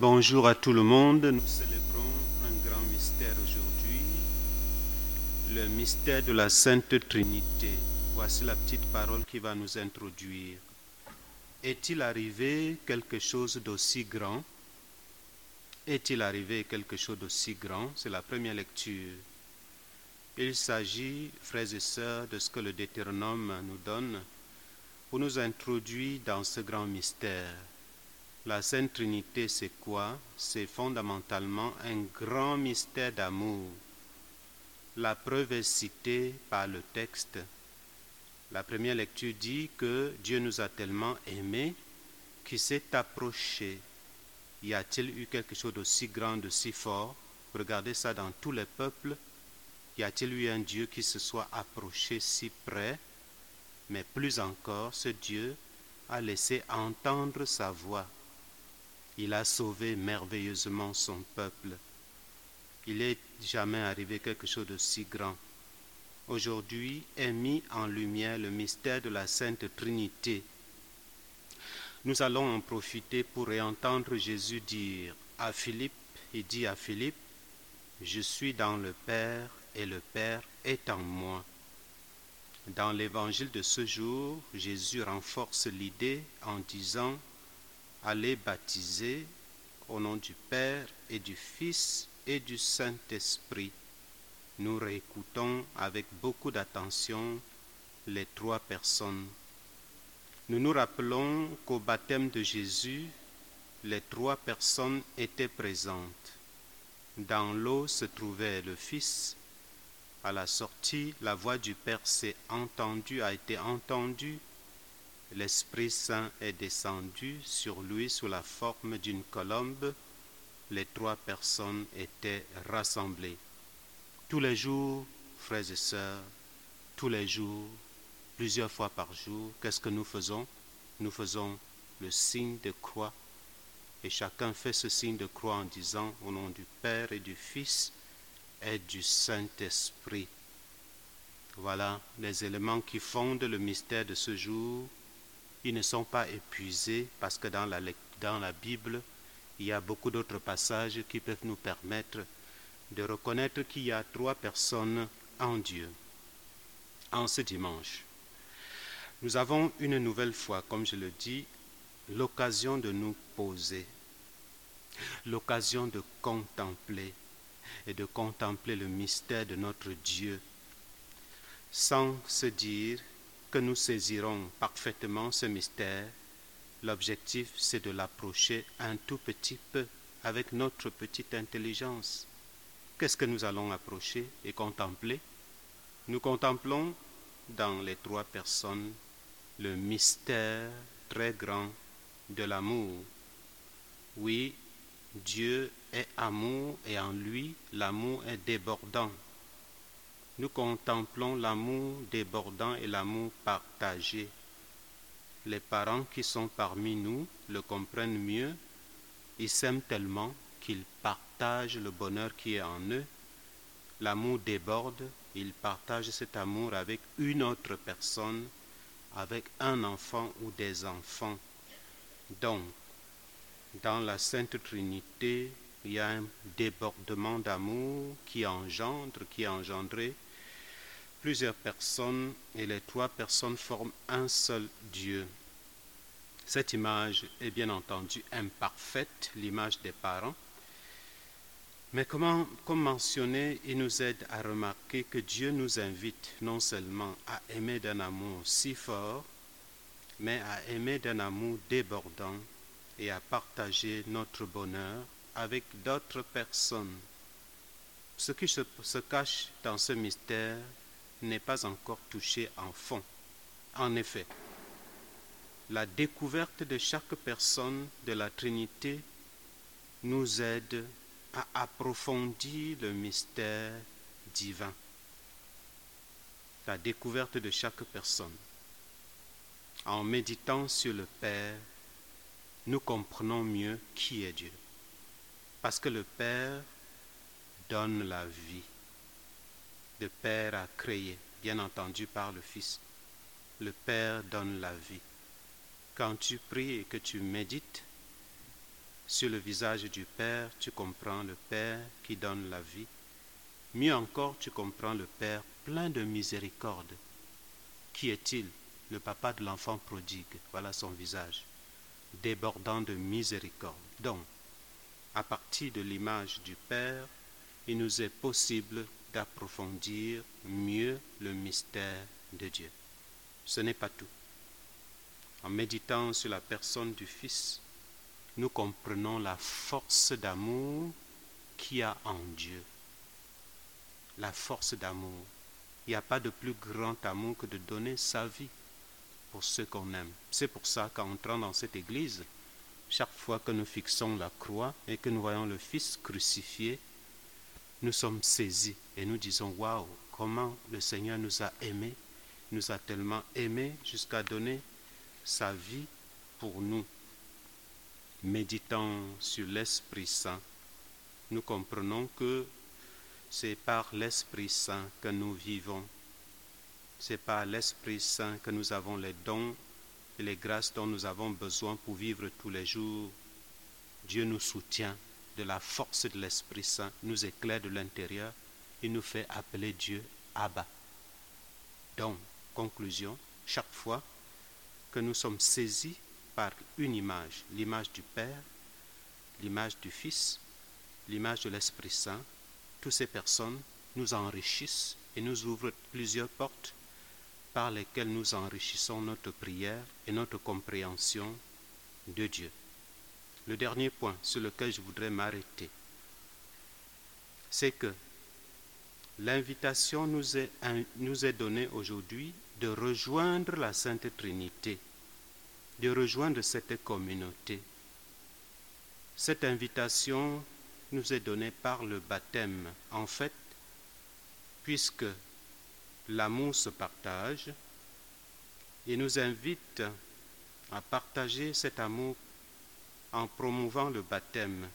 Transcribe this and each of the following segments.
Bonjour à tout le monde. Nous célébrons un grand mystère aujourd'hui, le mystère de la Sainte Trinité. Voici la petite parole qui va nous introduire. Est-il arrivé quelque chose d'aussi grand? Est-il arrivé quelque chose d'aussi grand? C'est la première lecture. Il s'agit, frères et sœurs, de ce que le Deutéronome nous donne pour nous introduire dans ce grand mystère. La Sainte Trinité, c'est quoi? C'est fondamentalement un grand mystère d'amour. La preuve est citée par le texte. La première lecture dit que Dieu nous a tellement aimés qu'il s'est approché. Y a-t-il eu quelque chose d'aussi grand, de si fort? Regardez ça dans tous les peuples. Y a-t-il eu un Dieu qui se soit approché si près? Mais plus encore, ce Dieu a laissé entendre sa voix. Il a sauvé merveilleusement son peuple. Il n'est jamais arrivé quelque chose de si grand. Aujourd'hui est mis en lumière le mystère de la Sainte Trinité. Nous allons en profiter pour réentendre Jésus dire à Philippe, il dit à Philippe, je suis dans le Père et le Père est en moi. Dans l'évangile de ce jour, Jésus renforce l'idée en disant, allez baptiser au nom du Père et du Fils et du Saint-Esprit. Nous réécoutons avec beaucoup d'attention les trois personnes. Nous nous rappelons qu'au baptême de Jésus, les trois personnes étaient présentes. Dans l'eau se trouvait le Fils. À la sortie, la voix du Père s'est entendue, a été entendue. L'Esprit Saint est descendu sur lui sous la forme d'une colombe. Les trois personnes étaient rassemblées. Tous les jours, frères et sœurs, tous les jours, plusieurs fois par jour, qu'est-ce que nous faisons? Nous faisons le signe de croix. Et chacun fait ce signe de croix en disant au nom du Père et du Fils et du Saint-Esprit. Voilà les éléments qui fondent le mystère de ce jour. Ils ne sont pas épuisés parce que dans la, dans la Bible, il y a beaucoup d'autres passages qui peuvent nous permettre de reconnaître qu'il y a trois personnes en Dieu. En ce dimanche, nous avons une nouvelle fois, comme je le dis, l'occasion de nous poser, l'occasion de contempler et de contempler le mystère de notre Dieu, sans se dire que nous saisirons parfaitement ce mystère. L'objectif, c'est de l'approcher un tout petit peu avec notre petite intelligence. Qu'est-ce que nous allons approcher et contempler? Nous contemplons dans les trois personnes le mystère très grand de l'amour. Oui, Dieu est amour et en lui l'amour est débordant. Nous contemplons l'amour débordant et l'amour partagé. Les parents qui sont parmi nous le comprennent mieux. Ils s'aiment tellement qu'ils partagent le bonheur qui est en eux. L'amour déborde, ils partagent cet amour avec une autre personne, avec un enfant ou des enfants. Donc, dans la Sainte Trinité, il y a un débordement d'amour qui engendre, qui engendré plusieurs personnes et les trois personnes forment un seul Dieu. Cette image est bien entendu imparfaite, l'image des parents, mais comment, comme mentionné, il nous aide à remarquer que Dieu nous invite non seulement à aimer d'un amour si fort, mais à aimer d'un amour débordant et à partager notre bonheur avec d'autres personnes. Ce qui se, se cache dans ce mystère n'est pas encore touché en fond. En effet, la découverte de chaque personne de la Trinité nous aide à approfondir le mystère divin. La découverte de chaque personne. En méditant sur le Père, nous comprenons mieux qui est Dieu. Parce que le Père donne la vie. Le Père a créé, bien entendu par le Fils. Le Père donne la vie. Quand tu pries et que tu médites Sur le visage du Père, tu comprends le Père qui donne la vie. Mieux encore, tu comprends le Père plein de miséricorde. Qui est-il? Le papa de l'enfant prodigue. Voilà son visage, débordant de miséricorde. Donc, à partir de l'image du Père, il nous est possible d'approfondir mieux le mystère de Dieu. Ce n'est pas tout. En méditant sur la personne du Fils, nous comprenons la force d'amour qu'il y a en Dieu. La force d'amour. Il n'y a pas de plus grand amour que de donner sa vie pour ceux qu'on aime. C'est pour ça qu'en entrant dans cette église, chaque fois que nous fixons la croix et que nous voyons le Fils crucifié, nous sommes saisis et nous disons Waouh, comment le Seigneur nous a aimés, nous a tellement aimés jusqu'à donner sa vie pour nous. Méditant sur l'Esprit Saint, nous comprenons que c'est par l'Esprit Saint que nous vivons. C'est par l'Esprit Saint que nous avons les dons et les grâces dont nous avons besoin pour vivre tous les jours. Dieu nous soutient de la force de l'Esprit Saint, nous éclaire de l'intérieur, il nous fait appeler Dieu Abba. Donc, conclusion, chaque fois que nous sommes saisis par une image, l'image du Père, l'image du Fils, l'image de l'Esprit Saint, toutes ces personnes nous enrichissent et nous ouvrent plusieurs portes par lesquelles nous enrichissons notre prière et notre compréhension de Dieu. Le dernier point sur lequel je voudrais m'arrêter, c'est que l'invitation nous est, nous est donnée aujourd'hui de rejoindre la Sainte Trinité, de rejoindre cette communauté. Cette invitation nous est donnée par le baptême. En fait, puisque l'amour se partage, il nous invite à partager cet amour en promouvant le baptême.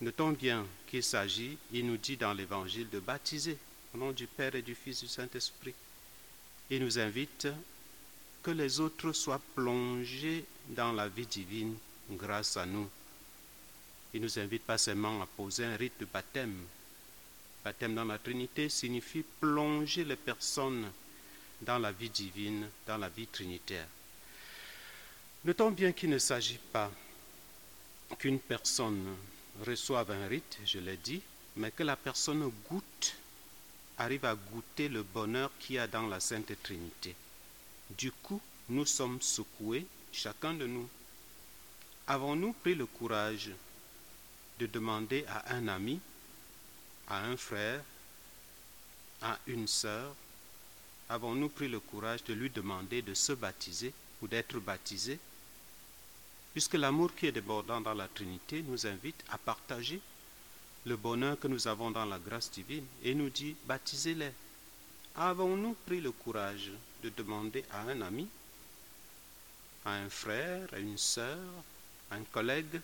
Notons bien qu'il s'agit, il nous dit dans l'Évangile, de baptiser au nom du Père et du Fils et du Saint-Esprit. Il nous invite que les autres soient plongés dans la vie divine grâce à nous. Il nous invite pas seulement à poser un rite de baptême. Baptême dans la Trinité signifie plonger les personnes dans la vie divine, dans la vie trinitaire. Notons bien qu'il ne s'agit pas qu'une personne reçoive un rite, je l'ai dit, mais que la personne goûte, arrive à goûter le bonheur qu'il y a dans la Sainte Trinité. Du coup, nous sommes secoués, chacun de nous. Avons-nous pris le courage de demander à un ami, à un frère, à une sœur, avons-nous pris le courage de lui demander de se baptiser ou d'être baptisé? Puisque l'amour qui est débordant dans la Trinité nous invite à partager le bonheur que nous avons dans la grâce divine et nous dit baptisez-les. Avons-nous pris le courage de demander à un ami, à un frère, à une sœur, à un collègue,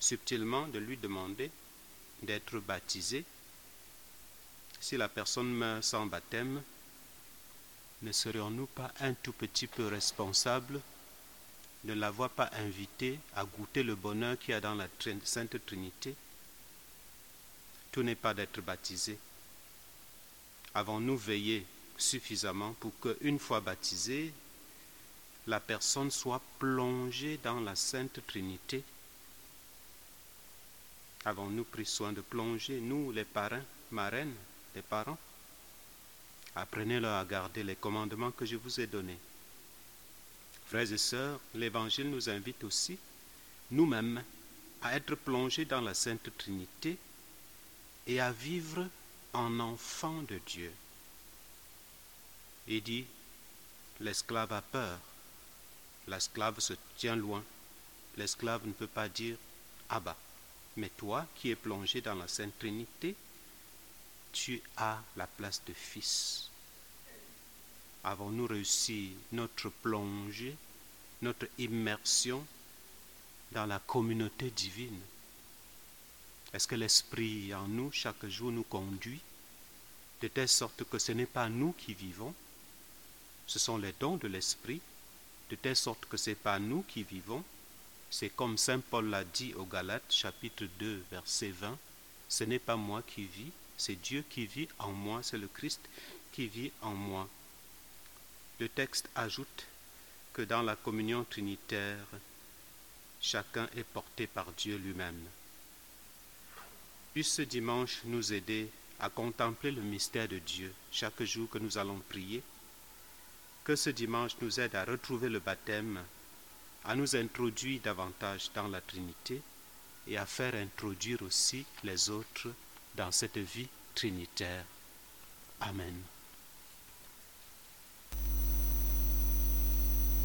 subtilement de lui demander d'être baptisé. Si la personne meurt sans baptême, ne serions-nous pas un tout petit peu responsables ne l'avoir pas invité à goûter le bonheur qu'il y a dans la Sainte Trinité? Tout n'est pas d'être baptisé. Avons-nous veillé suffisamment pour qu'une fois baptisé, la personne soit plongée dans la Sainte Trinité? Avons-nous pris soin de plonger, nous, les parrains, marraines, les parents? Apprenez-leur à garder les commandements que je vous ai donnés. Frères et sœurs, l'Évangile nous invite aussi, nous-mêmes, à être plongés dans la Sainte Trinité et à vivre en enfant de Dieu. Il dit, l'esclave a peur, l'esclave se tient loin, l'esclave ne peut pas dire Abba. Mais toi qui es plongé dans la Sainte Trinité, tu as la place de fils. Avons-nous réussi notre plongée, notre immersion dans la communauté divine? Est-ce que l'Esprit en nous, chaque jour, nous conduit de telle sorte que ce n'est pas nous qui vivons, ce sont les dons de l'Esprit, de telle sorte que ce n'est pas nous qui vivons, C'est comme Saint Paul l'a dit aux Galates, chapitre 2, verset 20, ce n'est pas moi qui vis, c'est Dieu qui vit en moi, c'est le Christ qui vit en moi. Le texte ajoute que dans la communion trinitaire, chacun est porté par Dieu lui-même. Puisse ce dimanche nous aider à contempler le mystère de Dieu chaque jour que nous allons prier. Que ce dimanche nous aide à retrouver le baptême, à nous introduire davantage dans la Trinité et à faire introduire aussi les autres dans cette vie trinitaire. Amen.